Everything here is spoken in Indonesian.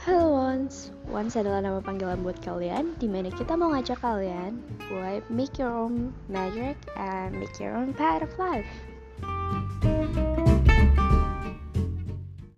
Halo Once, Once adalah nama panggilan buat kalian Di mana kita mau ngajak kalian buat make your own magic and make your own path of life.